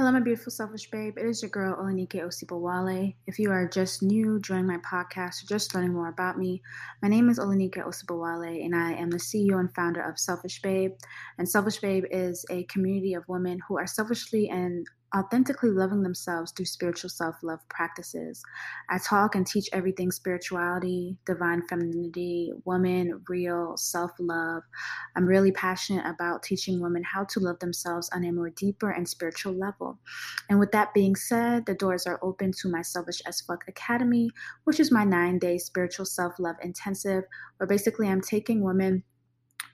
Hello, my beautiful selfish babe. It is your girl, Olanike Osibowale. If you are just new joining my podcast or just learning more about me, my name is Olanike Osibowale, and I am the CEO and founder of Selfish Babe. And Selfish Babe is a community of women who are selfishly and authentically loving themselves through spiritual self love practices. I talk and teach everything spirituality, divine femininity, woman, real, self love. I'm really passionate about teaching women how to love themselves on a more deeper and spiritual level. And with that being said, the doors are open to my Selfish as Fuck Academy, which is my nine day spiritual self love intensive, where basically I'm taking women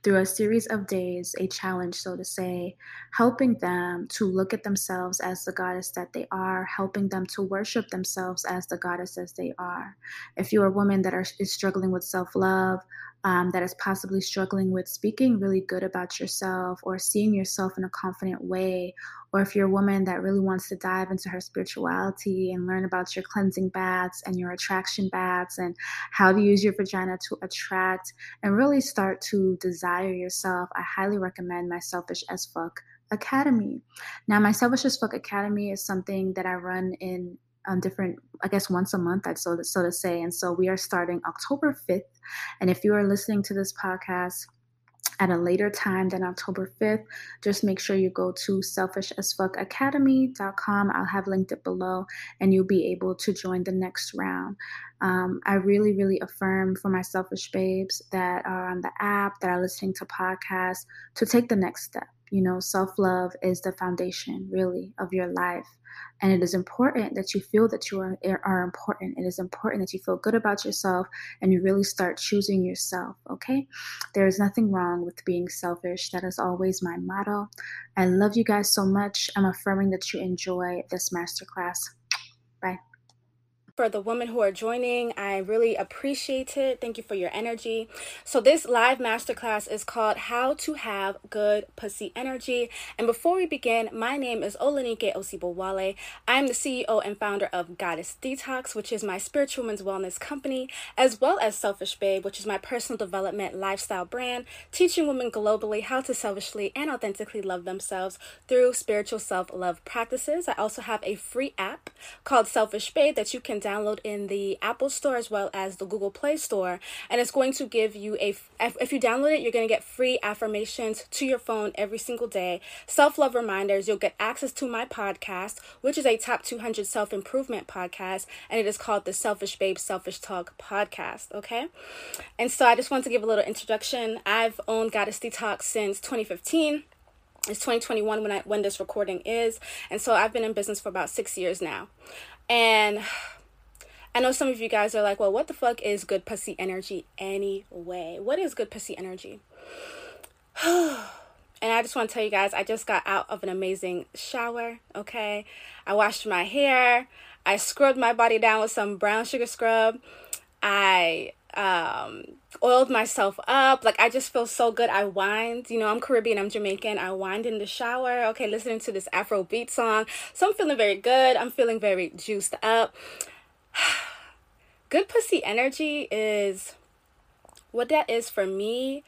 through a series of days, a challenge, so to say, helping them to look at themselves as the goddess that they are, helping them to worship themselves as the goddesses they are. If you're a woman that are, is struggling with self love, um, that is possibly struggling with speaking really good about yourself or seeing yourself in a confident way, or if you're a woman that really wants to dive into her spirituality and learn about your cleansing baths and your attraction baths and how to use your vagina to attract and really start to desire yourself, I highly recommend my Selfish as Fuck Academy. Now, my Selfish as Fuck Academy is something that I run in on different, I guess once a month, I'd so to, so to say. And so we are starting October 5th. And if you are listening to this podcast, at a later time than October 5th, just make sure you go to selfishasfuckacademy.com. I'll have linked it below and you'll be able to join the next round. Um, I really, really affirm for my selfish babes that are on the app, that are listening to podcasts, to take the next step. You know, self love is the foundation, really, of your life. And it is important that you feel that you are, are important. It is important that you feel good about yourself and you really start choosing yourself, okay? There is nothing wrong with being selfish. That is always my motto. I love you guys so much. I'm affirming that you enjoy this masterclass. Bye for the women who are joining. I really appreciate it. Thank you for your energy. So, this live masterclass is called How to Have Good Pussy Energy. And before we begin, my name is Olanike Osibowale. I am the CEO and founder of Goddess Detox, which is my spiritual women's wellness company, as well as Selfish Babe, which is my personal development lifestyle brand, teaching women globally how to selfishly and authentically love themselves through spiritual self love practices. I also have a free app called Selfish Babe that you can download in the Apple Store as well as the Google Play Store. And it's going to give you a, if you download it, you're going to get free affirmations to your phone every single day, self love reminders. You'll get access to my podcast, which is a top 200 self improvement podcast, and it is called the Selfish Babe Selfish Talk podcast. Okay. And so I just want to give a little introduction. I've owned Goddess Detox since 2015 it's 2021 when I when this recording is and so I've been in business for about 6 years now. And I know some of you guys are like, well, what the fuck is good pussy energy anyway? What is good pussy energy? and I just want to tell you guys, I just got out of an amazing shower, okay? I washed my hair. I scrubbed my body down with some brown sugar scrub. I um, oiled myself up. Like, I just feel so good. I whined. You know, I'm Caribbean, I'm Jamaican. I whined in the shower, okay, listening to this Afro beat song. So I'm feeling very good. I'm feeling very juiced up. good pussy energy is what that is for me.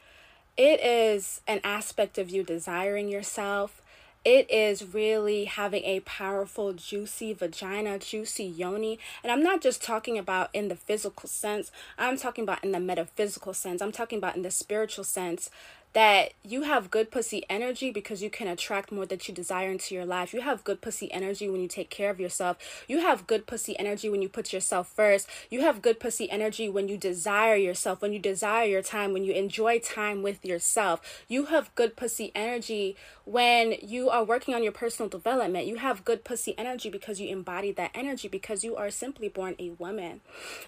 It is an aspect of you desiring yourself. It is really having a powerful, juicy vagina, juicy yoni. And I'm not just talking about in the physical sense, I'm talking about in the metaphysical sense. I'm talking about in the spiritual sense that you have good pussy energy because you can attract more that you desire into your life. You have good pussy energy when you take care of yourself. You have good pussy energy when you put yourself first. You have good pussy energy when you desire yourself, when you desire your time, when you enjoy time with yourself. You have good pussy energy when you are working on your personal development. You have good pussy energy because you embody that energy because you are simply born a woman.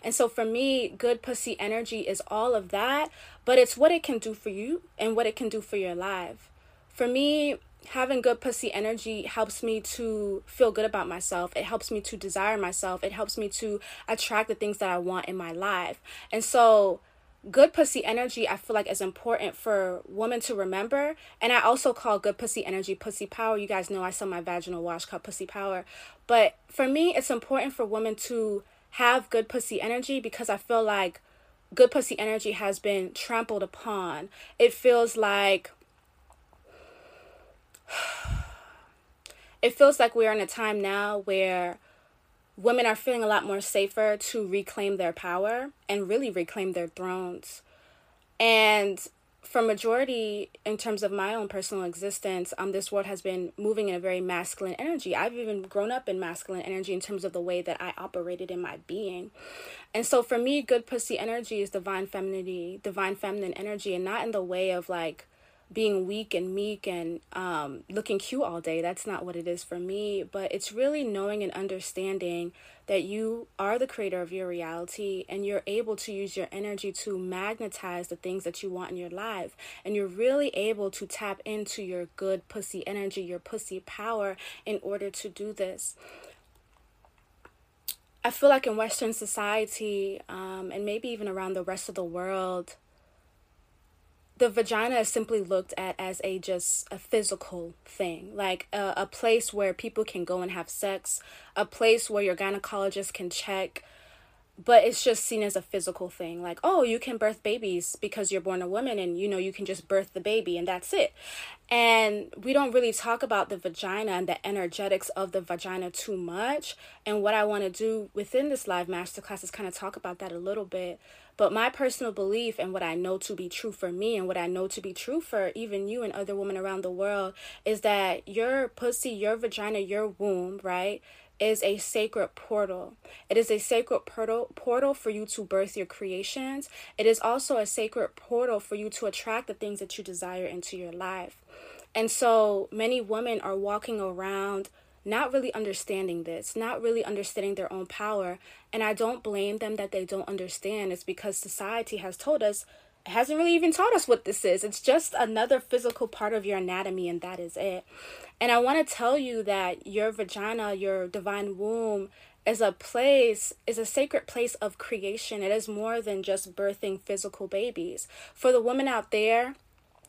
And so for me, good pussy energy is all of that, but it's what it can do for you and what it can do for your life. For me, having good pussy energy helps me to feel good about myself. It helps me to desire myself. It helps me to attract the things that I want in my life. And so, good pussy energy, I feel like is important for women to remember. And I also call good pussy energy pussy power. You guys know I sell my vaginal wash called Pussy Power. But for me, it's important for women to have good pussy energy because I feel like good pussy energy has been trampled upon. It feels like it feels like we're in a time now where women are feeling a lot more safer to reclaim their power and really reclaim their thrones. And for majority in terms of my own personal existence um this world has been moving in a very masculine energy i've even grown up in masculine energy in terms of the way that i operated in my being and so for me good pussy energy is divine femininity divine feminine energy and not in the way of like being weak and meek and um, looking cute all day. That's not what it is for me. But it's really knowing and understanding that you are the creator of your reality and you're able to use your energy to magnetize the things that you want in your life. And you're really able to tap into your good pussy energy, your pussy power in order to do this. I feel like in Western society, um, and maybe even around the rest of the world, the vagina is simply looked at as a just a physical thing like a, a place where people can go and have sex a place where your gynecologist can check but it's just seen as a physical thing like oh you can birth babies because you're born a woman and you know you can just birth the baby and that's it. And we don't really talk about the vagina and the energetics of the vagina too much. And what i want to do within this live masterclass is kind of talk about that a little bit but my personal belief and what I know to be true for me and what I know to be true for even you and other women around the world is that your pussy, your vagina, your womb, right? is a sacred portal. It is a sacred portal portal for you to birth your creations. It is also a sacred portal for you to attract the things that you desire into your life. And so many women are walking around not really understanding this, not really understanding their own power. And I don't blame them that they don't understand. It's because society has told us, hasn't really even taught us what this is. It's just another physical part of your anatomy, and that is it. And I want to tell you that your vagina, your divine womb, is a place, is a sacred place of creation. It is more than just birthing physical babies. For the women out there,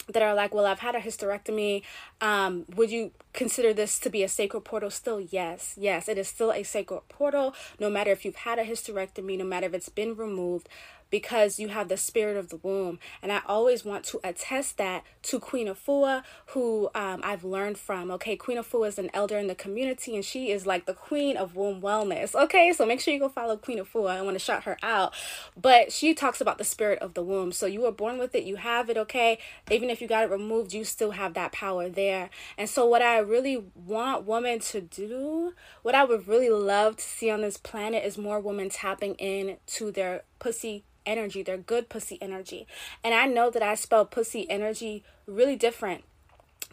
that are like, well, I've had a hysterectomy. Um, would you consider this to be a sacred portal? Still, yes. Yes, it is still a sacred portal, no matter if you've had a hysterectomy, no matter if it's been removed because you have the spirit of the womb. And I always want to attest that to Queen Afua, who um, I've learned from. Okay, Queen Afua is an elder in the community and she is like the queen of womb wellness. Okay, so make sure you go follow Queen Afua. I want to shout her out. But she talks about the spirit of the womb. So you were born with it, you have it, okay? Even if you got it removed, you still have that power there. And so, what I really want women to do, what I would really love to see on this planet is more women tapping in to their pussy energy. They're good pussy energy. And I know that I spell pussy energy really different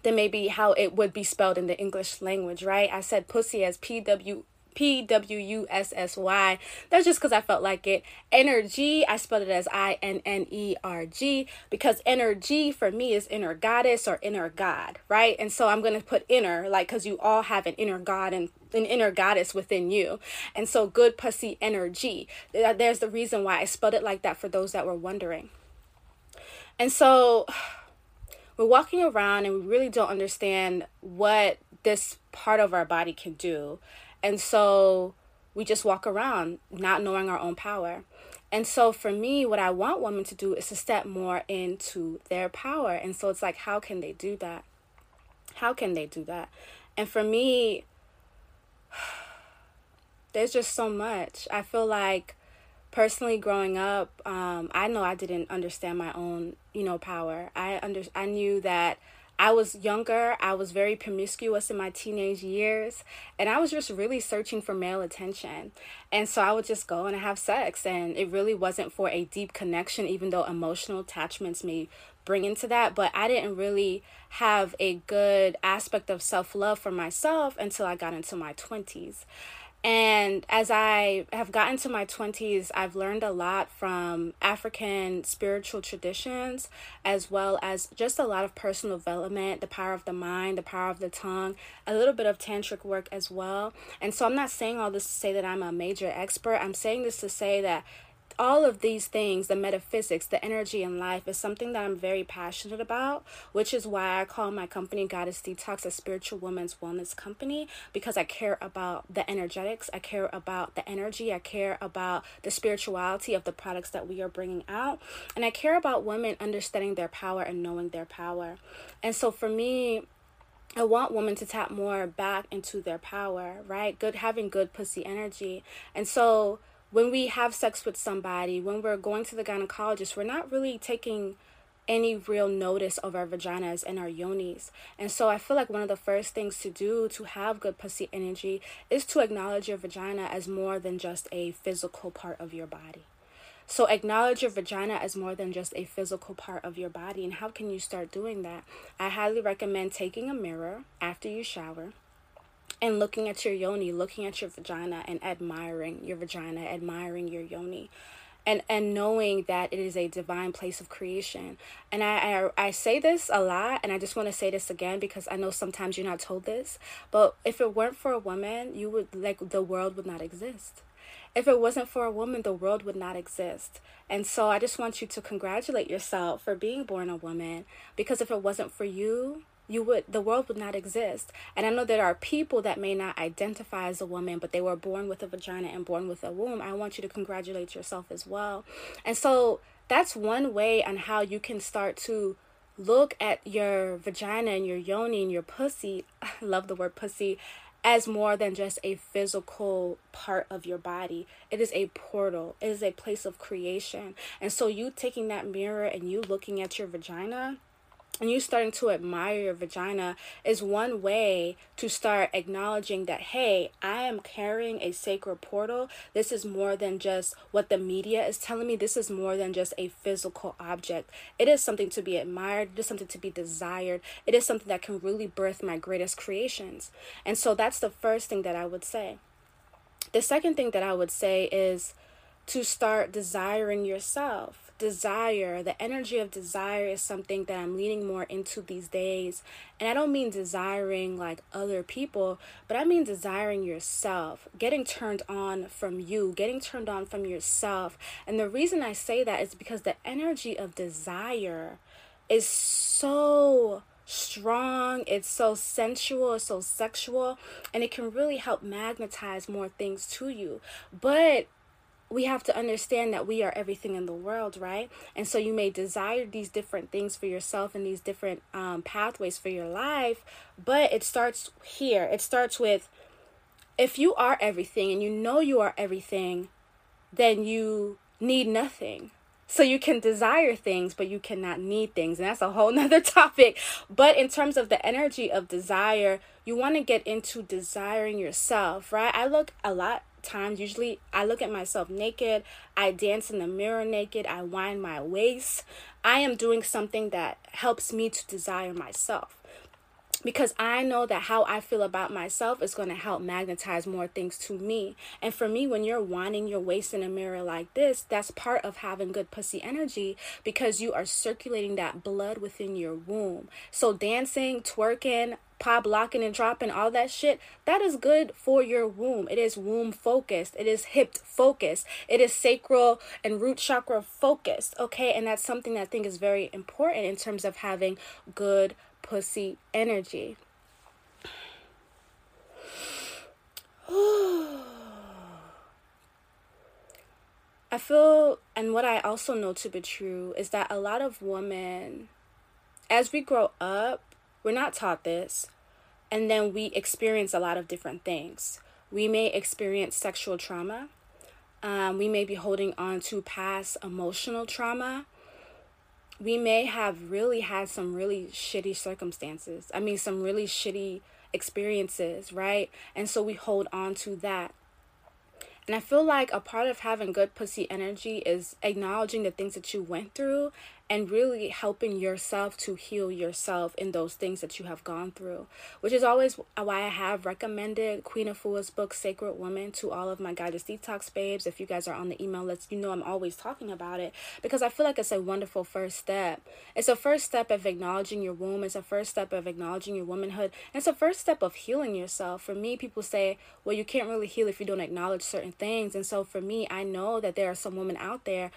than maybe how it would be spelled in the English language, right? I said pussy as P W P W U S S Y. That's just because I felt like it. Energy, I spelled it as I N N E R G because energy for me is inner goddess or inner God, right? And so I'm going to put inner, like, because you all have an inner God and an inner goddess within you. And so good pussy energy. There's the reason why I spelled it like that for those that were wondering. And so we're walking around and we really don't understand what this part of our body can do. And so we just walk around not knowing our own power. And so for me, what I want women to do is to step more into their power. And so it's like, how can they do that? How can they do that? And for me, there's just so much. I feel like personally growing up, um, I know I didn't understand my own, you know, power. I under I knew that I was younger, I was very promiscuous in my teenage years, and I was just really searching for male attention. And so I would just go and have sex, and it really wasn't for a deep connection, even though emotional attachments may bring into that. But I didn't really have a good aspect of self love for myself until I got into my 20s. And as I have gotten to my 20s, I've learned a lot from African spiritual traditions, as well as just a lot of personal development, the power of the mind, the power of the tongue, a little bit of tantric work as well. And so I'm not saying all this to say that I'm a major expert. I'm saying this to say that all of these things, the metaphysics, the energy in life, is something that I'm very passionate about, which is why I call my company Goddess Detox a spiritual women's wellness company because I care about the energetics, I care about the energy, I care about the spirituality of the products that we are bringing out, and I care about women understanding their power and knowing their power. And so for me, I want women to tap more back into their power, right? Good having good pussy energy. And so when we have sex with somebody, when we're going to the gynecologist, we're not really taking any real notice of our vaginas and our yonis. And so I feel like one of the first things to do to have good pussy energy is to acknowledge your vagina as more than just a physical part of your body. So acknowledge your vagina as more than just a physical part of your body. And how can you start doing that? I highly recommend taking a mirror after you shower and looking at your yoni, looking at your vagina and admiring your vagina, admiring your yoni. And, and knowing that it is a divine place of creation. And I, I, I say this a lot, and I just want to say this again because I know sometimes you're not told this. But if it weren't for a woman, you would like the world would not exist if it wasn't for a woman, the world would not exist. And so I just want you to congratulate yourself for being born a woman because if it wasn't for you, you would the world would not exist and i know there are people that may not identify as a woman but they were born with a vagina and born with a womb i want you to congratulate yourself as well and so that's one way on how you can start to look at your vagina and your yoni and your pussy I love the word pussy as more than just a physical part of your body. It is a portal, it is a place of creation. And so, you taking that mirror and you looking at your vagina and you starting to admire your vagina is one way to start acknowledging that hey i am carrying a sacred portal. This is more than just what the media is telling me. This is more than just a physical object. It is something to be admired. It is something to be desired. It is something that can really birth my greatest creations. And so that's the first thing that i would say. The second thing that i would say is to start desiring yourself desire, the energy of desire is something that I'm leaning more into these days. And I don't mean desiring like other people, but I mean desiring yourself, getting turned on from you, getting turned on from yourself. And the reason I say that is because the energy of desire is so strong, it's so sensual, it's so sexual, and it can really help magnetize more things to you. But we have to understand that we are everything in the world, right? And so you may desire these different things for yourself and these different um, pathways for your life, but it starts here. It starts with if you are everything and you know you are everything, then you need nothing. So you can desire things, but you cannot need things. And that's a whole nother topic. But in terms of the energy of desire, you want to get into desiring yourself, right? I look a lot times usually i look at myself naked i dance in the mirror naked i wind my waist i am doing something that helps me to desire myself because I know that how I feel about myself is going to help magnetize more things to me. And for me, when you're winding your waist in a mirror like this, that's part of having good pussy energy because you are circulating that blood within your womb. So, dancing, twerking, pop locking and dropping all that shit that is good for your womb. It is womb focused. It is hip focused. It is sacral and root chakra focused okay? And that's something that i think is very important in terms of having good pussy energy. I feel, and what I also know to be true is that a lot of women, as we grow up, we're not taught this. And then we experience a lot of different things. We may experience sexual trauma. Um, we may be holding on to past emotional trauma. We may have really had some really shitty circumstances. I mean, some really shitty experiences, right? And so we hold on to that. And I feel like a part of having good pussy energy is acknowledging the things that you went through and really helping yourself to heal yourself in those things that you have gone through, which is always why I have recommended Queen Afua's book, Sacred Woman, to all of my Goddess Detox babes. If you guys are on the email list, you know I'm always talking about it because I feel like it's a wonderful first step. It's a first step of acknowledging your womb, it's a first step of acknowledging your womanhood, and it's a first step of healing yourself. For me, people say, well, you can't really heal if you don't acknowledge certain things. And so for me, I know that there are some women out there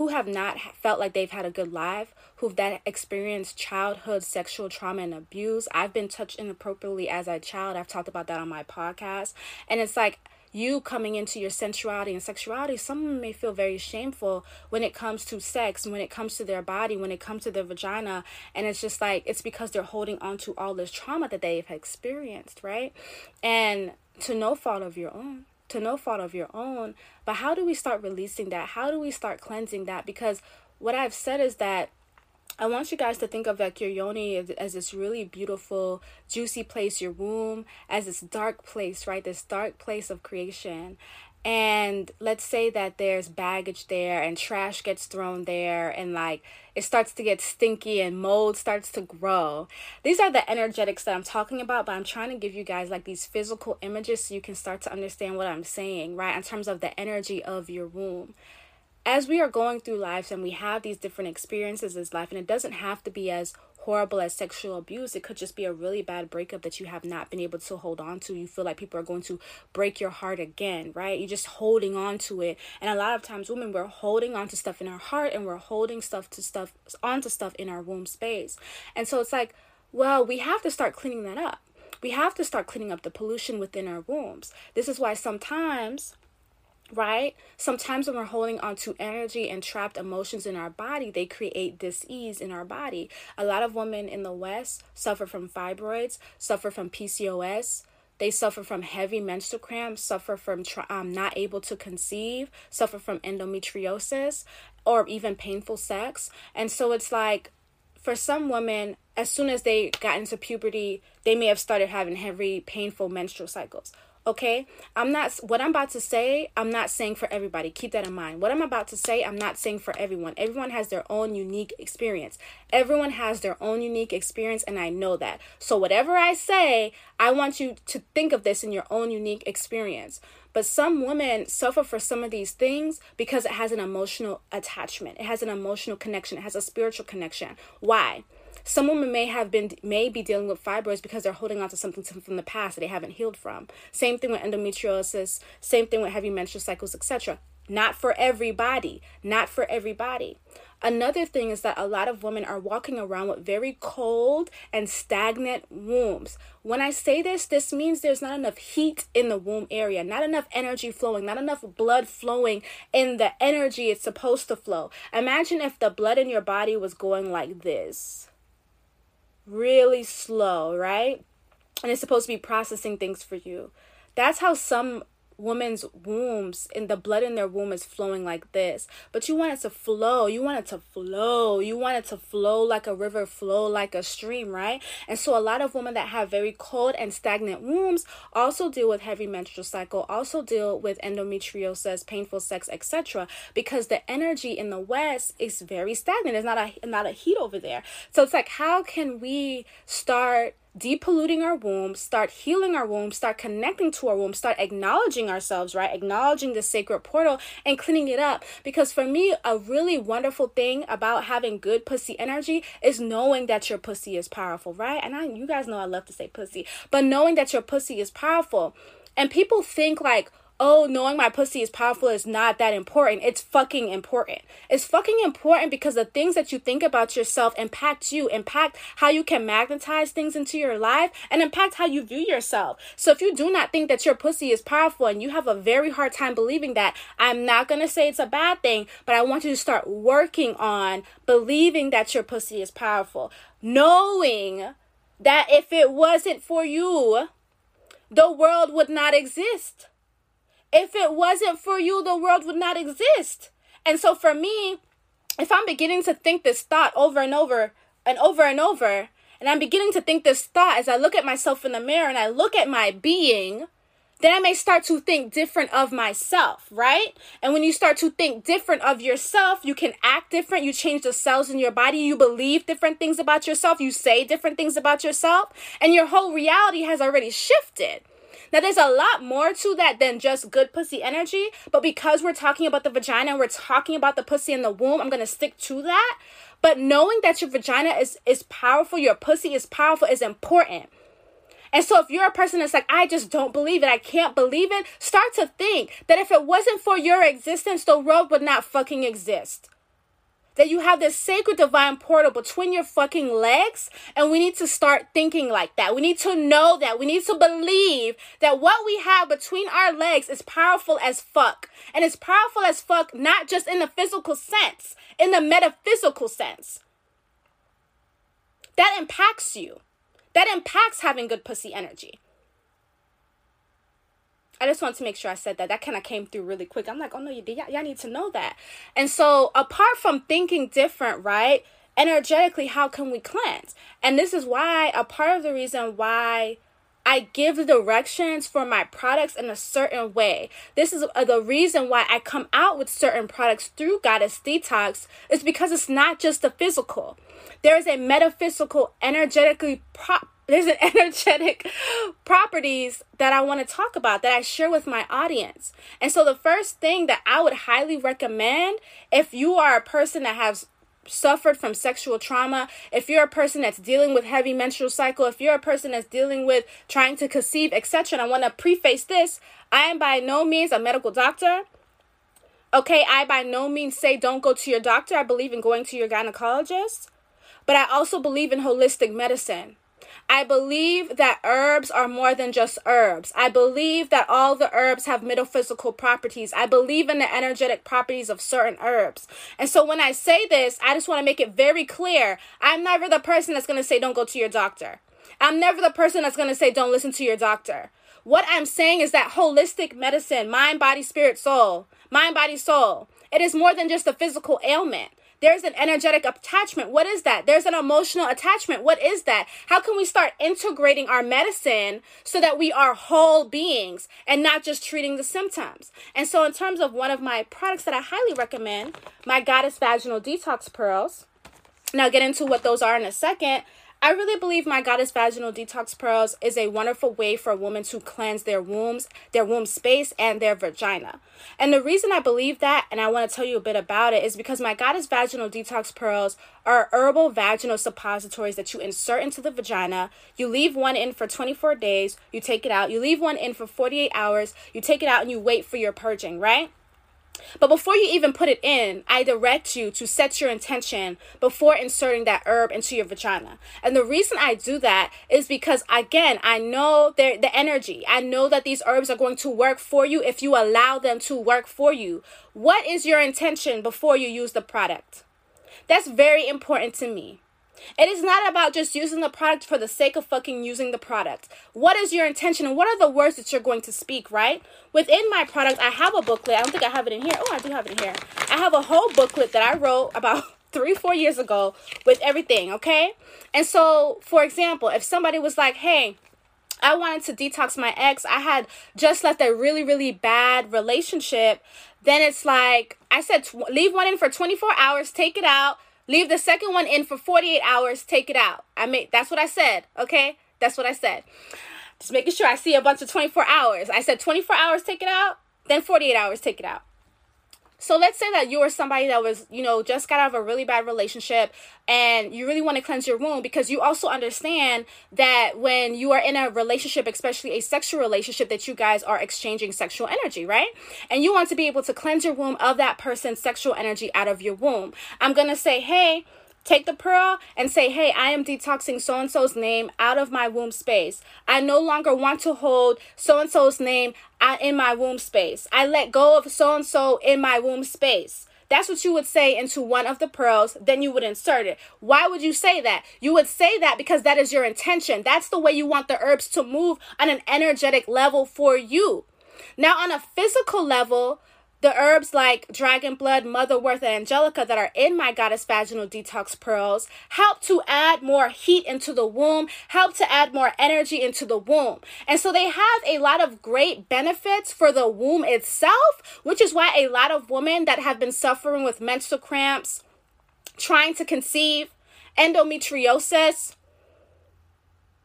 who have not felt like they've had a good life, who've that experienced childhood sexual trauma and abuse. I've been touched inappropriately as a child. I've talked about that on my podcast. And it's like you coming into your sensuality and sexuality, someone may feel very shameful when it comes to sex, when it comes to their body, when it comes to their vagina. And it's just like, it's because they're holding on to all this trauma that they've experienced, right? And to no fault of your own to no fault of your own. But how do we start releasing that? How do we start cleansing that? Because what I've said is that I want you guys to think of like your yoni as, as, this really beautiful, juicy place, your womb as this dark place, right? This dark place of creation and let's say that there's baggage there and trash gets thrown there and like it starts to get stinky and mold starts to grow. These are the energetics that i'm talking about but i'm trying to give you guys like these physical images so you can start to understand what i'm saying right in terms of the energy of your womb as we are going through lives and we have these different experiences in life and it doesn't have to be as horrible as sexual abuse. It could just be a really bad breakup that you have not been able to hold on to. You feel like people are going to break your heart again, right? You're just holding on to it. And a lot of times women we're holding on to stuff in our heart and we're holding stuff to stuff onto stuff in our womb space. And so it's like, well, we have to start cleaning that up. We have to start cleaning up the pollution within our wombs. This is why sometimes right? Sometimes when we're holding on to energy and trapped emotions in our body, they create dis-ease in our body. A lot of women in the West suffer from fibroids, suffer from PCOS, they suffer from heavy menstrual cramps, suffer from um, not able to conceive, suffer from endometriosis, or even painful sex. And so it's like, for some women, as soon as they got into puberty, they may have started having heavy, painful menstrual cycles Okay, I'm not what I'm about to say. I'm not saying for everybody. Keep that in mind. What I'm about to say, I'm not saying for everyone. Everyone has their own unique experience. Everyone has their own unique experience, and I know that. So, whatever I say, I want you to think of this in your own unique experience. But some women suffer for some of these things because it has an emotional attachment, it has an emotional connection, it has a spiritual connection. Why? Some women may have been may be dealing with fibroids because they're holding on to something from the past that they haven't healed from. Same thing with endometriosis, same thing with heavy menstrual cycles, etc. Not for everybody, not for everybody. Another thing is that a lot of women are walking around with very cold and stagnant wombs. When I say this, this means there's not enough heat in the womb area, not enough energy flowing, not enough blood flowing in the energy it's supposed to flow. Imagine if the blood in your body was going like this really slow, right? And it's supposed to be processing things for you. That's how some women's wombs and the blood in their womb is flowing like this. But you want it to flow. You want it to flow. You want it to flow like a river flow like a stream right? And so a lot of women that have very cold and stagnant wombs also deal with heavy menstrual cycle also deal with endometriosis painful sex etc because the energy in the west is very stagnant. There's not a not a heat over there. So it's like how can we start depolluting our womb, start healing our womb, start connecting to our womb, start acknowledging ourselves, right? Acknowledging the sacred portal and cleaning it up. Because for me, a really wonderful thing about having good pussy energy is knowing that your pussy is powerful, right? And I you guys know I love to say pussy, but knowing that your pussy is powerful. And people think like, oh, knowing my pussy is powerful is not that important. It's fucking important. It's fucking important because the things that you think about yourself impact you, impact how you can magnetize things into your life, and impact how you view yourself. So if you do not think that your pussy is powerful and you have a very hard time believing that, I'm not gonna say it's a bad thing, but I want you to start working on believing that your pussy is powerful. Knowing that if it wasn't for you, the world would not exist if it wasn't for you, the world would not exist. And so for me, if I'm beginning to think this thought over and over and over and over, and I'm beginning to think this thought as I look at myself in the mirror and I look at my being, then I may start to think different of myself, right? And when you start to think different of yourself, you can act different. You change the cells in your body. You believe different things about yourself. You say different things about yourself. And your whole reality has already shifted. Now, there's a lot more to that than just good pussy energy, but because we're talking about the vagina and we're talking about the pussy in the womb, I'm gonna stick to that. But knowing that your vagina is, is powerful, your pussy is powerful, is important. And so if you're a person that's like, I just don't believe it, I can't believe it, start to think that if it wasn't for your existence, the world would not fucking exist. That you have this sacred divine portal between your fucking legs, and we need to start thinking like that. We need to know that. We need to believe that what we have between our legs is powerful as fuck. And it's powerful as fuck, not just in the physical sense, in the metaphysical sense. That impacts you. That impacts having good pussy energy. I just want to make sure I said that. That kind of came through really quick. I'm like, oh no, you y'all, y'all need to know that. And so, apart from thinking different, right? Energetically, how can we cleanse? And this is why a part of the reason why I give the directions for my products in a certain way. This is uh, the reason why I come out with certain products through Goddess Detox is because it's not just the physical. There is a metaphysical, energetically prop there's an energetic properties that I want to talk about that I share with my audience. And so the first thing that I would highly recommend if you are a person that has suffered from sexual trauma, if you're a person that's dealing with heavy menstrual cycle, if you're a person that's dealing with trying to conceive, etc., and I want to preface this, I am by no means a medical doctor. Okay, I by no means say don't go to your doctor. I believe in going to your gynecologist. But I also believe in holistic medicine. I believe that herbs are more than just herbs. I believe that all the herbs have metaphysical properties. I believe in the energetic properties of certain herbs. And so when I say this, I just want to make it very clear. I'm never the person that's going to say, don't go to your doctor. I'm never the person that's going to say, don't listen to your doctor. What I'm saying is that holistic medicine, mind, body, spirit, soul, mind, body, soul, it is more than just a physical ailment. There's an energetic attachment. What is that? There's an emotional attachment. What is that? How can we start integrating our medicine so that we are whole beings and not just treating the symptoms? And so, in terms of one of my products that I highly recommend, my Goddess Vaginal Detox Pearls. Now, get into what those are in a second. I really believe my Goddess Vaginal Detox Pearls is a wonderful way for a woman to cleanse their wombs, their womb space, and their vagina. And the reason I believe that, and I want to tell you a bit about it, is because my Goddess Vaginal Detox Pearls are herbal vaginal suppositories that you insert into the vagina. You leave one in for 24 days, you take it out. You leave one in for 48 hours, you take it out, and you wait for your purging, right? But before you even put it in, I direct you to set your intention before inserting that herb into your vagina. And the reason I do that is because, again, I know the energy. I know that these herbs are going to work for you if you allow them to work for you. What is your intention before you use the product? That's very important to me. It is not about just using the product for the sake of fucking using the product. What is your intention and what are the words that you're going to speak, right? Within my product, I have a booklet. I don't think I have it in here. Oh, I do have it in here. I have a whole booklet that I wrote about three, four years ago with everything, okay? And so, for example, if somebody was like, hey, I wanted to detox my ex, I had just left a really, really bad relationship, then it's like, I said, leave one in for 24 hours, take it out Leave the second one in for 48 hours, take it out. I made that's what I said, okay? That's what I said. Just making sure I see a bunch of 24 hours. I said 24 hours, take it out, then 48 hours, take it out. So let's say that you are somebody that was, you know, just got out of a really bad relationship and you really want to cleanse your womb because you also understand that when you are in a relationship, especially a sexual relationship, that you guys are exchanging sexual energy, right? And you want to be able to cleanse your womb of that person's sexual energy out of your womb. I'm going to say, hey, Take the pearl and say, Hey, I am detoxing so and so's name out of my womb space. I no longer want to hold so and so's name in my womb space. I let go of so and so in my womb space. That's what you would say into one of the pearls, then you would insert it. Why would you say that? You would say that because that is your intention. That's the way you want the herbs to move on an energetic level for you. Now, on a physical level, the herbs like dragon blood, motherwort, and angelica that are in my goddess vaginal detox pearls help to add more heat into the womb, help to add more energy into the womb. And so they have a lot of great benefits for the womb itself, which is why a lot of women that have been suffering with menstrual cramps, trying to conceive, endometriosis,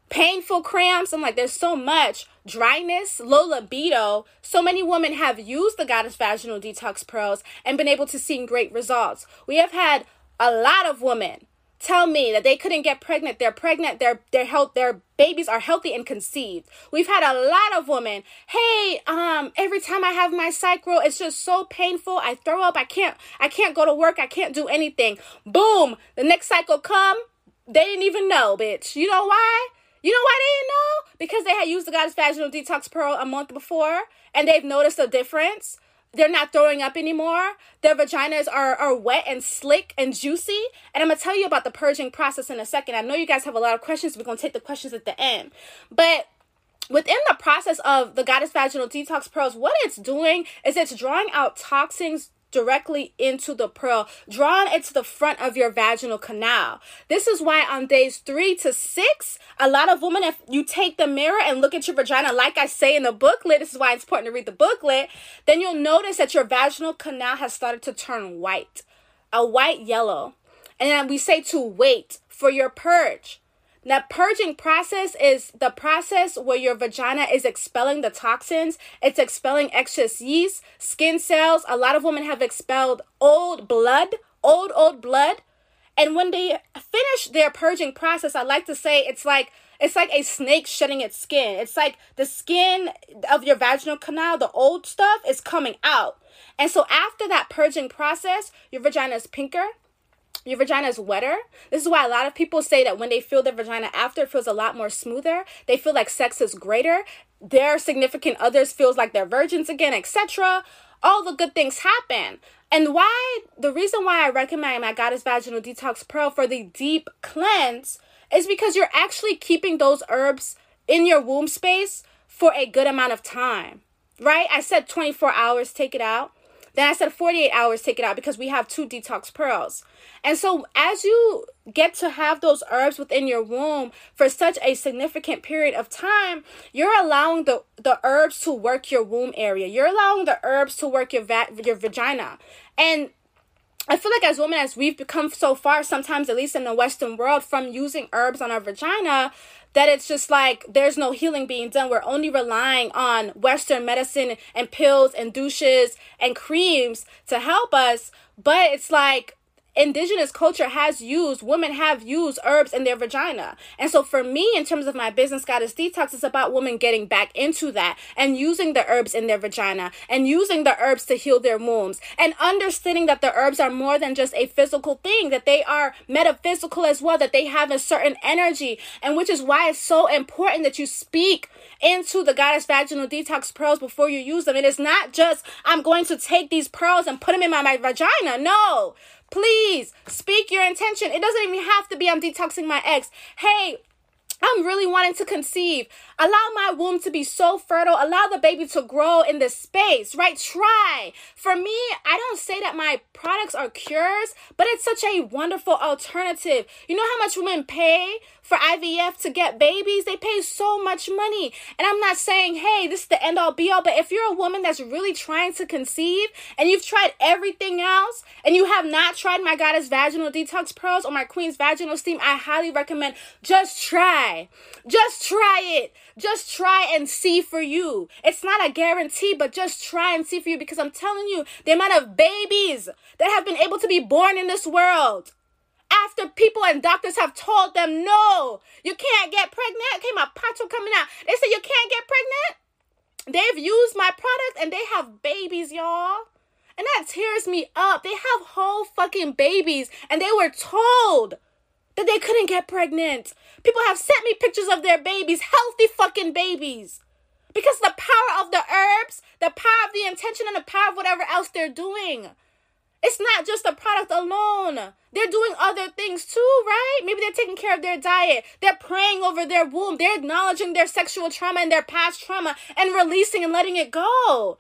painful cramps. I'm like, there's so much dryness, low libido. So many women have used the Goddess Vaginal Detox Pearls and been able to see great results. We have had a lot of women tell me that they couldn't get pregnant. They're pregnant. Their their health their babies are healthy and conceived. We've had a lot of women. Hey, um, every time I have my cycle, it's just so painful. I throw up. I can't I can't go to work. I can't do anything. Boom. The next cycle come. They didn't even know, bitch. You know why? You know why they didn't know? Because they had used the Goddess Vaginal Detox Pearl a month before and they've noticed a difference. They're not throwing up anymore. Their vaginas are, are wet and slick and juicy. And I'm going to tell you about the purging process in a second. I know you guys have a lot of questions. We're going to take the questions at the end. But within the process of the goddess vaginal detox pearls what it's doing is it's drawing out toxins directly into the pearl, drawn into the front of your vaginal canal. This is why on days three to six, a lot of women, if you take the mirror and look at your vagina, like I say in the booklet, this is why it's important to read the booklet, then you'll notice that your vaginal canal has started to turn white, a white yellow. And then we say to wait for your purge. That purging process is the process where your vagina is expelling the toxins. It's expelling excess yeast, skin cells. A lot of women have expelled old blood, old, old blood. And when they finish their purging process, I like to say it's like it's like a snake shedding its skin. It's like the skin of your vaginal canal, the old stuff is coming out. And so after that purging process, your vagina is pinker, your vagina is wetter. This is why a lot of people say that when they feel their vagina after, it feels a lot more smoother. They feel like sex is greater. Their significant others feels like they're virgins again, etc. All the good things happen. And why the reason why I recommend my Goddess Vaginal Detox Pearl for the deep cleanse is because you're actually keeping those herbs in your womb space for a good amount of time. Right? I said 24 hours, take it out. Then I said 48 hours, take it out because we have two detox pearls. And so as you get to have those herbs within your womb for such a significant period of time, you're allowing the, the herbs to work your womb area. You're allowing the herbs to work your va- your vagina. And I feel like as women, as we've become so far, sometimes at least in the Western world, from using herbs on our vagina, that it's just like there's no healing being done. We're only relying on Western medicine and pills and douches and creams to help us. But it's like indigenous culture has used, women have used herbs in their vagina. And so for me, in terms of my business goddess detox, it's about women getting back into that and using the herbs in their vagina and using the herbs to heal their wombs and understanding that the herbs are more than just a physical thing, that they are metaphysical as well, that they have a certain energy. And which is why it's so important that you speak into the goddess vaginal detox pearls before you use them. It is not just, I'm going to take these pearls and put them in my, my vagina. No, Please speak your intention. It doesn't even have to be I'm detoxing my ex. Hey, I'm really wanting to conceive. Allow my womb to be so fertile. Allow the baby to grow in this space, right? Try. For me, I don't say that my products are cures, but it's such a wonderful alternative. You know how much women pay for IVF to get babies, they pay so much money. And I'm not saying, hey, this is the end all be all, but if you're a woman that's really trying to conceive and you've tried everything else and you have not tried my goddess vaginal detox pearls or my queen's vaginal steam, I highly recommend just try. Just try it. Just try and see for you. It's not a guarantee, but just try and see for you because I'm telling you, the amount of babies that have been able to be born in this world after people and doctors have told them, no, you can't get pregnant. Okay, my pacho coming out. They say you can't get pregnant. They've used my product and they have babies, y'all. And that tears me up. They have whole fucking babies and they were told that they couldn't get pregnant. People have sent me pictures of their babies, healthy fucking babies. Because the power of the herbs, the power of the intention, and the power of whatever else they're doing. It's not just a product alone. They're doing other things too, right? Maybe they're taking care of their diet. They're praying over their womb. They're acknowledging their sexual trauma and their past trauma and releasing and letting it go.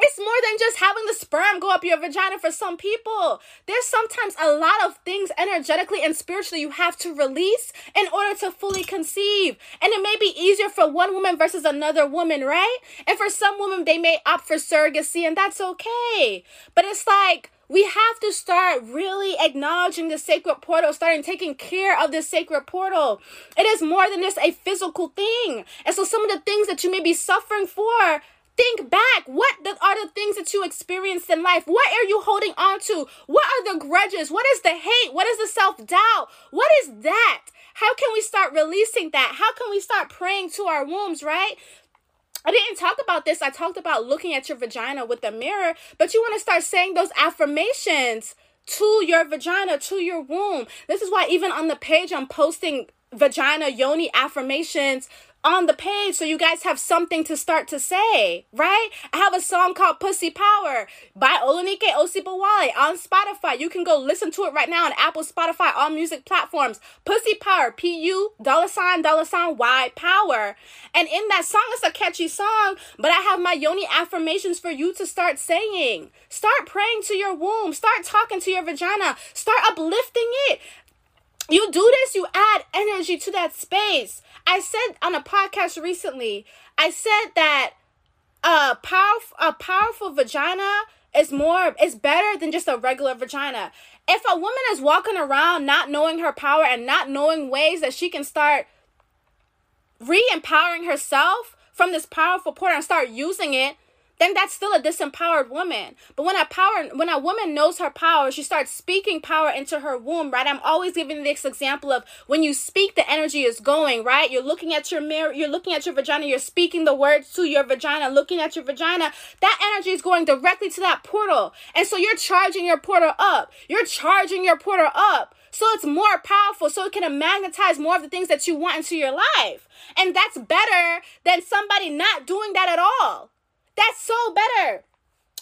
It's more than just having the sperm go up your vagina for some people. There's sometimes a lot of things energetically and spiritually you have to release in order to fully conceive. And it may be easier for one woman versus another woman, right? And for some women, they may opt for surrogacy, and that's okay. But it's like, we have to start really acknowledging the sacred portal, starting taking care of this sacred portal. It is more than just a physical thing. And so, some of the things that you may be suffering for Think back. What are the things that you experienced in life? What are you holding on to? What are the grudges? What is the hate? What is the self doubt? What is that? How can we start releasing that? How can we start praying to our wombs, right? I didn't talk about this. I talked about looking at your vagina with a mirror, but you want to start saying those affirmations to your vagina, to your womb. This is why even on the page I'm posting vagina yoni affirmations on the page so you guys have something to start to say, right? I have a song called Pussy Power by Olanike Osibowale on Spotify. You can go listen to it right now on Apple, Spotify, all music platforms. Pussy Power, P U dollar sign dollar sign Y Power. And in that song, it's a catchy song, but I have my yoni affirmations for you to start saying. Start praying to your womb. Start talking to your vagina. Start uplifting it. You do this, you add energy to that space. I said on a podcast recently, I said that a powerful a powerful vagina is more is better than just a regular vagina. If a woman is walking around not knowing her power and not knowing ways that she can start re-empowering herself from this powerful and start using it, then that's still a disempowered woman. But when a power when a woman knows her power, she starts speaking power into her womb, right? I'm always giving this example of when you speak, the energy is going, right? You're looking at your mirror, you're looking at your vagina, you're speaking the words to your vagina, looking at your vagina. That energy is going directly to that portal. And so you're charging your portal up. You're charging your portal up so it's more powerful so it can magnetize more of the things that you want into your life and that's better than somebody not doing that at all that's so better.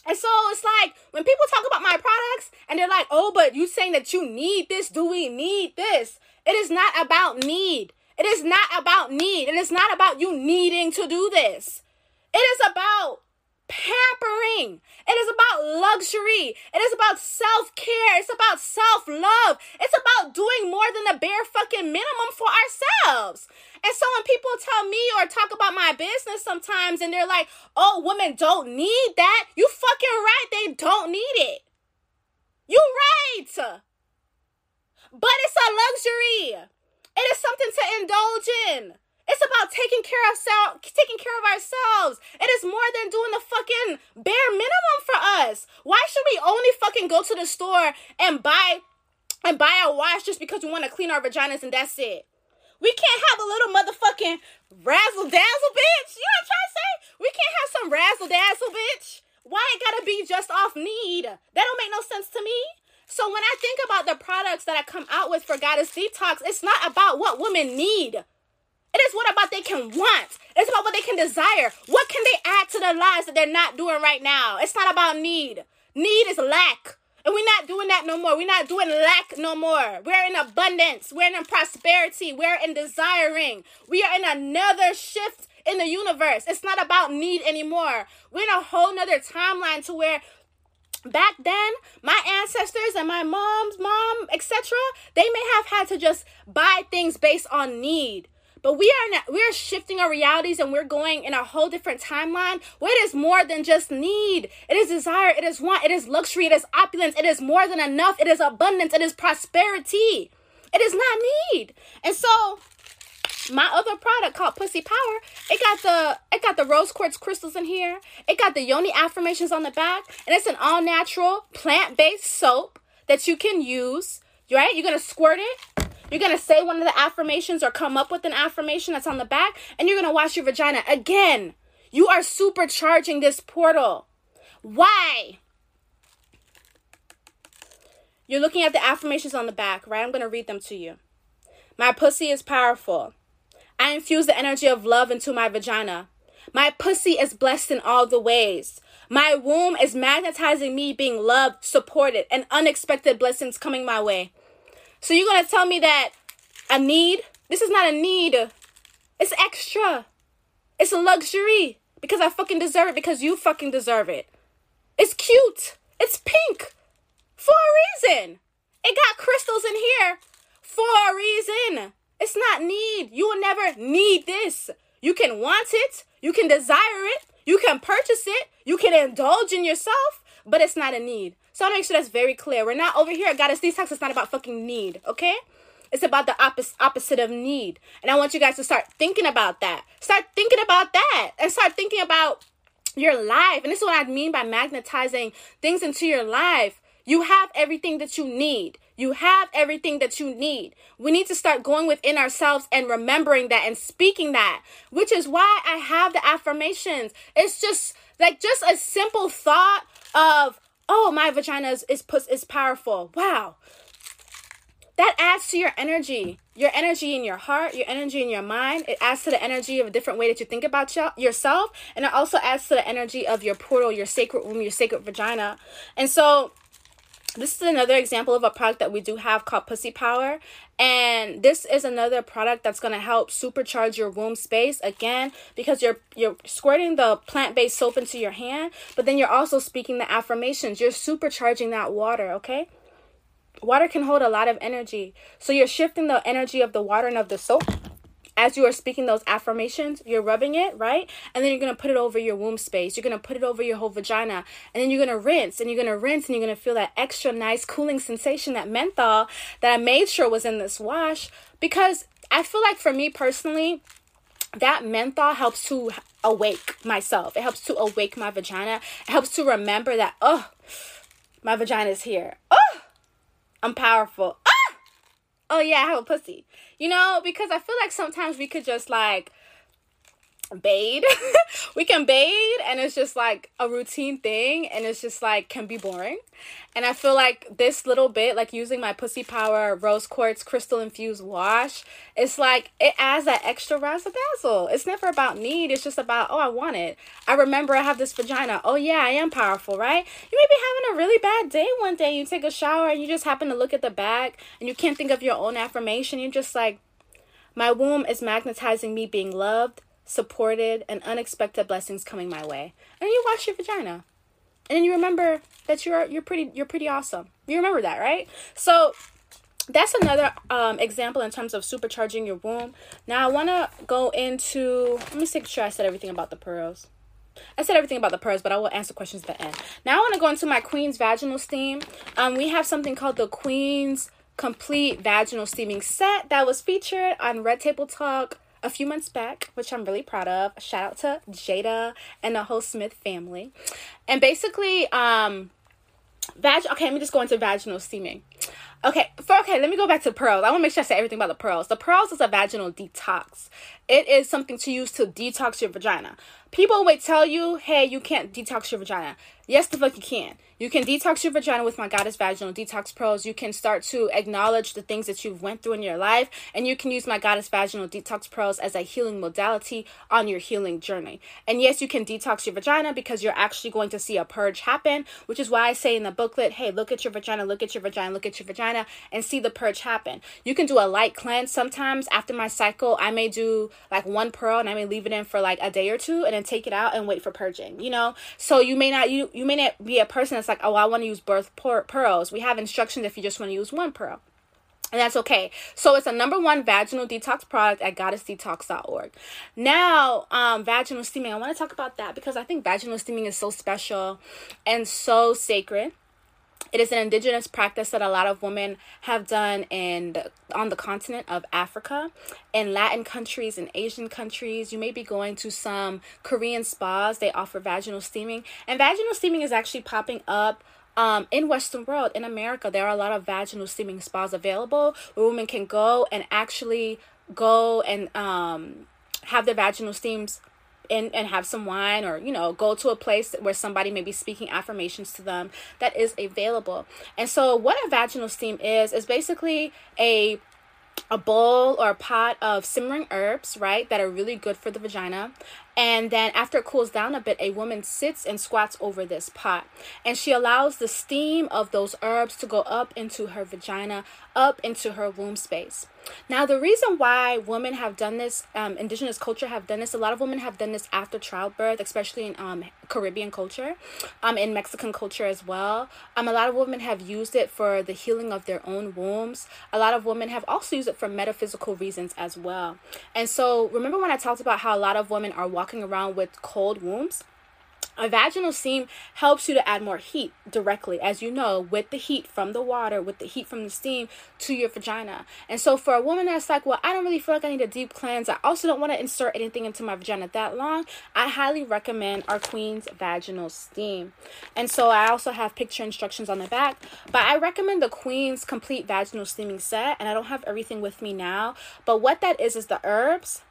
And so it's like when people talk about my products and they're like, oh, but you saying that you need this, do we need this? It is not about need. It is not about need. And It is not about you needing to do this. It is about pampering. It is about luxury. It is about self care. It's about self love. It's about doing more than the bare fucking minimum for ourselves. And so when people tell me or talk about my business sometimes and they're like, oh, women don't need that, you fucking right. They don't need it. You right. But it's a luxury. It is something to indulge in. It's about taking care of self, taking care of ourselves. It is more than doing the fucking bare minimum for us. Why should we only fucking go to the store and buy and buy a wash just because we want to clean our vaginas and that's it? We can't have a little motherfucking razzle dazzle, bitch. You know what I'm trying to say? We can't have some razzle dazzle, bitch. Why it gotta be just off need? That don't make no sense to me. So when I think about the products that I come out with for Goddess Detox, it's not about what women need. It is what about they can want. It's about what they can desire. What can they add to their lives that they're not doing right now? It's not about need. Need is lack. And we're not doing that no more. We're not doing lack no more. We're in abundance. We're in prosperity. We're in desiring. We are in another shift in the universe. It's not about need anymore. We're in a whole nother timeline to where back then my ancestors and my mom's mom etc they may have had to just buy things based on need but we are not, we are shifting our realities and we're going in a whole different timeline where it is more than just need. It is desire, it is want, it is luxury, it is opulence, it is more than enough, it is abundance, it is prosperity. It is not need. And so my other product called Pussy Power, it got the it got the rose quartz crystals in here. It got the yoni affirmations on the back, and it's an all natural plant based soap that you can use. Right? You're gonna squirt it you're going to say one of the affirmations or come up with an affirmation that's on the back, and you're going to wash your vagina. Again, you are supercharging this portal. Why? You're looking at the affirmations on the back, right? I'm going to read them to you. My pussy is powerful. I infuse the energy of love into my vagina. My pussy is blessed in all the ways. My womb is magnetizing me being loved, supported, and unexpected blessings coming my way. So you're gonna tell me that a need? This is not a need. It's extra. It's a luxury because I fucking deserve it because you fucking deserve it. It's cute. It's pink for a reason. It got crystals in here for a reason. It's not need. You will never need this. You can want it, you can desire it, you can purchase it, you can indulge in yourself, but it's not a need. So I make sure that's very clear. We're not over here Goddess Detox. It's not about fucking need, okay? It's about the opposite opposite of need. And I want you guys to start thinking about that. Start thinking about that and start thinking about your life. And this is what I mean by magnetizing things into your life. You have everything that you need. You have everything that you need. We need to start going within ourselves and remembering that and speaking that, which is why I have the affirmations. It's just like just a simple thought of, oh, my vagina is, is, is powerful. Wow. That adds to your energy. Your energy in your heart your energy in your mind. It adds to the energy of a different way that you think about yourself. And it also adds to the energy of your portal your sacred womb your sacred vagina. And so this is another example of a product that we do have called pussy power and this is another product that's going to help supercharge your womb space again because you're you're squirting the plant-based soap into your hand but then you're also speaking the affirmations you're supercharging that water okay Water can hold a lot of energy. So you're shifting the energy of the water and of the soap as you are speaking those affirmations, you're rubbing it, right? And then you're going to put it over your womb space. You're going to put it over your whole vagina. And then you're going to rinse and you're going to rinse and you're going to feel that extra nice cooling sensation, that menthol that I made sure was in this wash. Because I feel like for me personally, that menthol helps to awake myself. It helps to awake my vagina. It helps to remember that, oh, my vagina is here. Oh, I'm powerful. Ah! Oh yeah, I have a pussy. You know, because I feel like sometimes we could just like bathe. we can bathe and it's just like a routine thing and it's just like can be boring. And I feel like this little bit, like using my Pussy Power Rose Quartz Crystal Infused Wash, it's like it adds that extra razzle dazzle. It's never about need, it's just about, oh, I want it. I remember I have this vagina. Oh, yeah, I am powerful, right? You may be having a really bad day one day. You take a shower and you just happen to look at the bag and you can't think of your own affirmation. You're just like, my womb is magnetizing me being loved, supported, and unexpected blessings coming my way. And you wash your vagina. And then you remember that you're you're pretty you're pretty awesome. You remember that, right? So that's another um, example in terms of supercharging your womb. Now I want to go into. Let me make sure I said everything about the pearls. I said everything about the pearls, but I will answer questions at the end. Now I want to go into my Queen's vaginal steam. Um, we have something called the Queen's Complete Vaginal Steaming Set that was featured on Red Table Talk a few months back, which I'm really proud of. Shout out to Jada and the whole Smith family. And basically, um, vag. Okay, let me just go into vaginal steaming. Okay, for okay, let me go back to pearls. I want to make sure I say everything about the pearls. The pearls is a vaginal detox. It is something to use to detox your vagina. People would tell you, hey, you can't detox your vagina. Yes, the fuck you can. You can detox your vagina with my Goddess Vaginal Detox Pearls. You can start to acknowledge the things that you've went through in your life, and you can use my Goddess Vaginal Detox Pearls as a healing modality on your healing journey. And yes, you can detox your vagina because you're actually going to see a purge happen, which is why I say in the booklet, hey, look at your vagina, look at your vagina, look at your vagina, and see the purge happen. You can do a light cleanse. Sometimes after my cycle, I may do like one pearl and I may leave it in for like a day or two and then take it out and wait for purging, you know? So you may not you you may not be a person that's like, oh, I want to use birth pearls. We have instructions if you just want to use one pearl. And that's okay. So it's a number one vaginal detox product at goddessdetox.org. Now, um, vaginal steaming. I want to talk about that because I think vaginal steaming is so special and so sacred. It is an indigenous practice that a lot of women have done in the, on the continent of Africa, in Latin countries, in Asian countries. You may be going to some Korean spas. They offer vaginal steaming, and vaginal steaming is actually popping up um, in Western world, in America, there are a lot of vaginal steaming spas available where women can go and actually go and um, have their vaginal steams and, and have some wine or you know go to a place where somebody may be speaking affirmations to them that is available and so what a vaginal steam is is basically a a bowl or a pot of simmering herbs, right, that are really good for the vagina. And then after it cools down a bit, a woman sits and squats over this pot. And she allows the steam of those herbs to go up into her vagina, up into her womb space. Now, the reason why women have done this, um, indigenous culture have done this, a lot of women have done this after childbirth, especially in um, Caribbean culture, um, in Mexican culture as well. Um, a lot of women have used it for the healing of their own wombs. A lot of women have also used it for metaphysical reasons as well. And so, remember when I talked about how a lot of women are walking around with cold wombs? A vaginal steam helps you to add more heat directly, as you know, with the heat from the water, with the heat from the steam to your vagina. And so, for a woman that's like, well, I don't really feel like I need a deep cleanse, I also don't want to insert anything into my vagina that long, I highly recommend our Queen's Vaginal Steam. And so, I also have picture instructions on the back, but I recommend the Queen's Complete Vaginal Steaming Set, and I don't have everything with me now, but what that is is the herbs.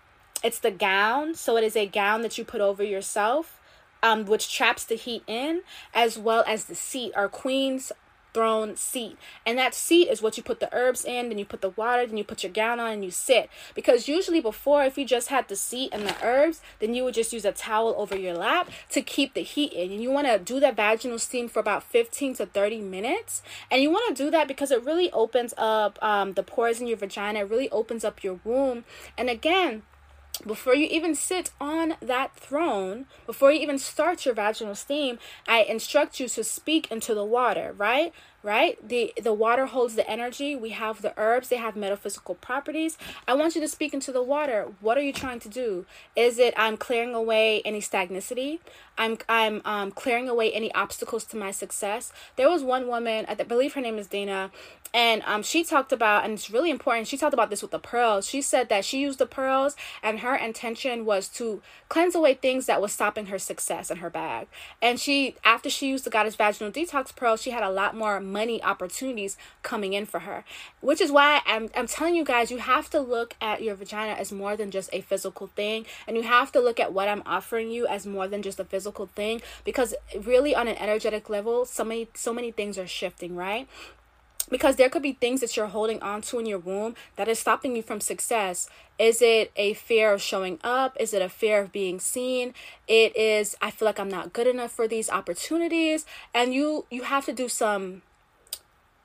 It's the gown, so it is a gown that you put over yourself um, which traps the heat in, as well as the seat, our queen's throne seat. And that seat is what you put the herbs in, then you put the water, then you put your gown on and you sit. Because usually before, if you just had the seat and the herbs, then you would just use a towel over your lap to keep the heat in. And you want to do that vaginal steam for about 15 to 30 minutes. And you want to do that because it really opens up um, the pores in your vagina, it really opens up your womb. And again, before you even sit on that throne, before you even start your vaginal steam, I instruct you to speak into the water, right? Right? The the water holds the energy. We have the herbs. They have metaphysical properties. I want you to speak into the water. What are you trying to do? Is it i'm clearing away any stagnicity i'm i'm um, clearing away any obstacles to my success? There was one woman i believe her name is dana and um, she talked about and it's really important she talked about this with the pearls. She said that she used the pearls and her intention was to cleanse away things that was stopping her success in her bag. And she after she used the goddess vaginal detox pearls she had a lot more money opportunities coming in for her. Which is why I'm, I'm telling you guys, you have to look at your vagina as more than just a physical thing. And you have to look at what I'm offering you as more than just a physical thing. Because really, on an energetic level, so many, so many things are shifting, right? because there could be things that you're holding on to in your womb that is stopping you from success is it a fear of showing up is it a fear of being seen it is i feel like i'm not good enough for these opportunities and you you have to do some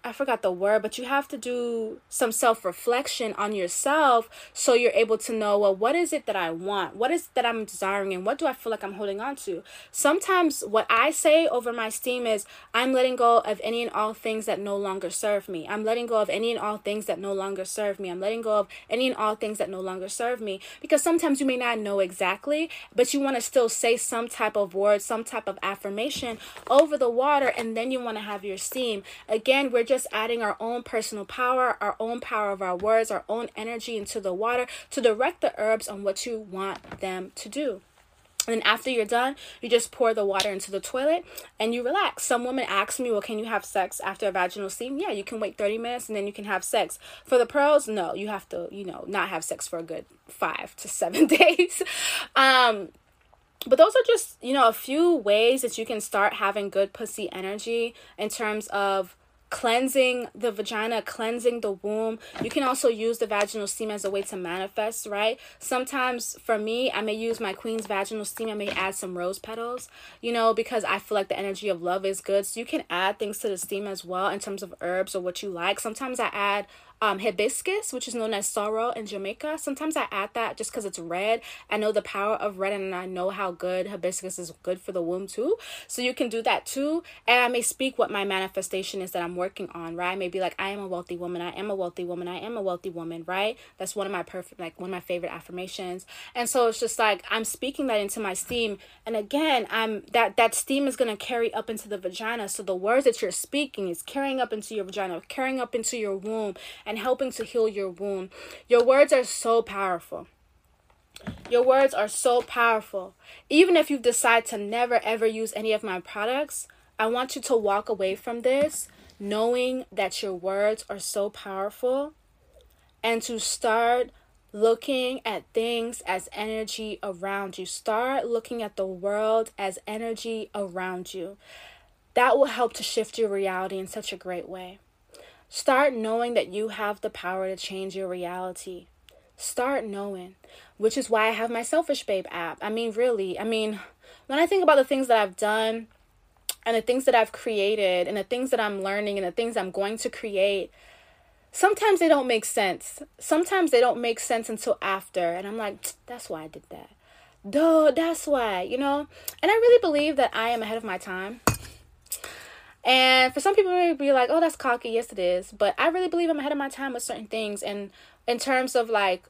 I forgot the word, but you have to do some self reflection on yourself so you're able to know, well, what is it that I want? What is that I'm desiring? And what do I feel like I'm holding on to? Sometimes what I say over my steam is, I'm letting go of any and all things that no longer serve me. I'm letting go of any and all things that no longer serve me. I'm letting go of any and all things that no longer serve me. Because sometimes you may not know exactly, but you want to still say some type of word, some type of affirmation over the water, and then you want to have your steam. Again, we're just just adding our own personal power, our own power of our words, our own energy into the water to direct the herbs on what you want them to do. And then after you're done, you just pour the water into the toilet and you relax. Some women ask me, well, can you have sex after a vaginal steam? Yeah, you can wait 30 minutes and then you can have sex. For the pearls, no, you have to, you know, not have sex for a good five to seven days. Um, but those are just, you know, a few ways that you can start having good pussy energy in terms of cleansing the vagina, cleansing the womb. You can also use the vaginal steam as a way to manifest, right? Sometimes for me, I may use my queen's vaginal steam. I may add some rose petals, you know, because I feel like the energy of love is good. So you can add things to the steam as well in terms of herbs or what you like. Sometimes I add um, hibiscus, which is known as sorrel in Jamaica. Sometimes I add that just because it's red. I know the power of red and I know how good hibiscus is good for the womb too. So you can do that too. And I may speak what my manifestation is that I'm working on, right? I may be like, I am a wealthy woman. I am a wealthy woman. I am a wealthy woman, right? That's one of my perfect, like one of my favorite affirmations. And so it's just like I'm speaking that into my steam. And again, I'm that that steam is gonna carry up into the vagina. So the words that you're speaking is carrying up into your vagina, carrying up into your womb, and and helping to heal your wound. Your words are so powerful. Your words are so powerful. Even if you decide to never ever use any of my products, I want you to walk away from this knowing that your words are so powerful and to start looking at things as energy around you. Start looking at the world as energy around you. That will help to shift your reality in such a great way. Start knowing that you have the power to change your reality. Start knowing, which is why I have my Selfish Babe app. I mean, really, I mean, when I think about the things that I've done and the things that I've created and the things that I'm learning and the things I'm going to create, sometimes they don't make sense. Sometimes they don't make sense until after. And I'm like, that's why I did that. Duh, that's why, you know? And I really believe that I am ahead of my time. And for some people, may be like, oh, that's cocky. Yes, it is. But I really believe I'm ahead of my time with certain things. And in terms of like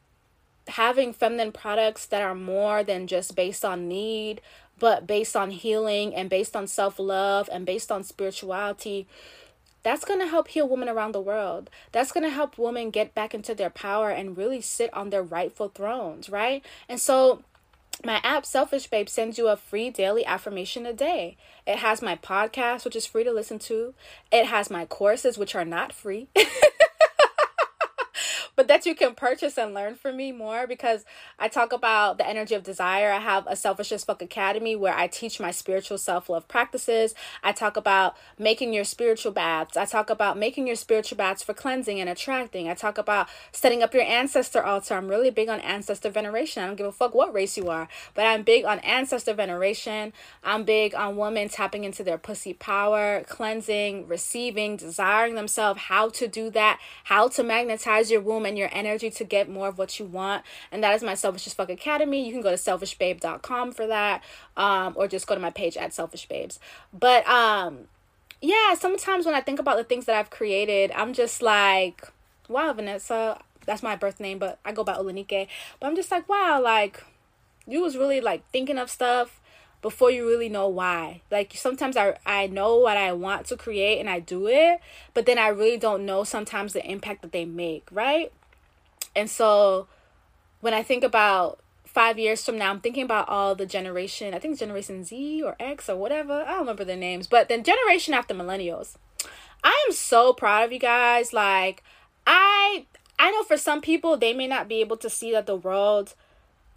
having feminine products that are more than just based on need, but based on healing and based on self love and based on spirituality, that's going to help heal women around the world. That's going to help women get back into their power and really sit on their rightful thrones, right? And so, my app Selfish Babe sends you a free daily affirmation a day. It has my podcast, which is free to listen to. It has my courses, which are not free. but that you can purchase and learn from me more because I talk about the energy of desire. I have a Selfish as Fuck Academy where I teach my spiritual self love practices. I talk about making your spiritual baths. I talk about making your spiritual baths for cleansing and attracting. I talk about setting up your ancestor altar. I'm really big on ancestor veneration. I don't give a fuck what race you are, but I'm big on ancestor veneration. I'm big on women tapping into their pussy power, cleansing, receiving, desiring themselves, how to do that, how to magnetize your womb and your energy to get more of what you want. And that is my Selfish as Fuck Academy. You can go to selfishbabe.com for that, um, or just go to my page at Selfish Babes. But um, yeah, sometimes when I think about the things that I've created, I'm just like, wow, Vanessa. That's my birth name, but I go by Olanike. But I'm just like, wow, like you was really like thinking of stuff before you really know why. Like sometimes I I know what I want to create and I do it, but then I really don't know sometimes the impact that they make, right? And so when I think about five years from now, I'm thinking about all the generation, I think Generation Z or X or whatever. I don't remember their names, but then generation after millennials. I am so proud of you guys. Like, I I know for some people they may not be able to see that the world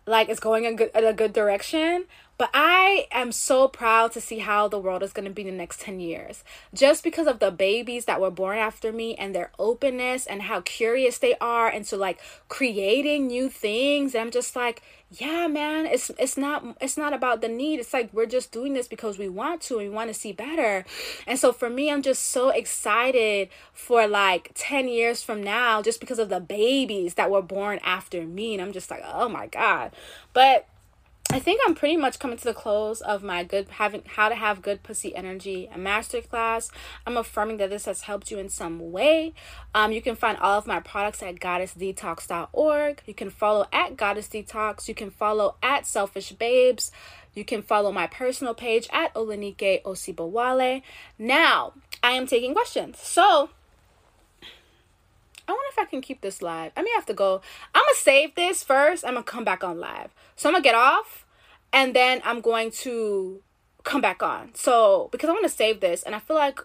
like is going in, good, in a good direction but I am so proud to see how the world is going to be in the next 10 years. Just because of the babies that were born after me and their openness and how curious they are and so like creating new things. I'm just like, yeah, man, it's it's not it's not about the need. It's like we're just doing this because we want to and we want to see better. And so for me, I'm just so excited for like 10 years from now just because of the babies that were born after me. And I'm just like, oh my God. But I think I'm pretty much coming to the close of my good having how to have good pussy energy a masterclass. I'm affirming that this has helped you in some way. Um, you can find all of my products at goddessdetox.org. You can follow at Goddess Detox. You can follow at Selfish Babes. You can follow my personal page at Olanike Osibowale. Now, I am taking questions. So, I wonder if I can keep this live. I may have to go. I'm gonna save this first. I'm gonna come back on live. So I'm gonna get off, and then I'm going to come back on. So because I want to save this, and I feel like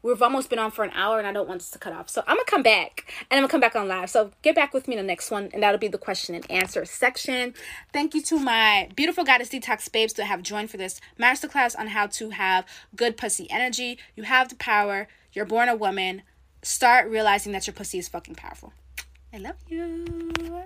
we've almost been on for an hour, and I don't want this to cut off. So I'm gonna come back, and I'm gonna come back on live. So get back with me in the next one, and that'll be the question and answer section. Thank you to my beautiful goddess detox babes that have joined for this masterclass on how to have good pussy energy. You have the power. You're born a woman start realizing that your pussy is fucking powerful. I love you.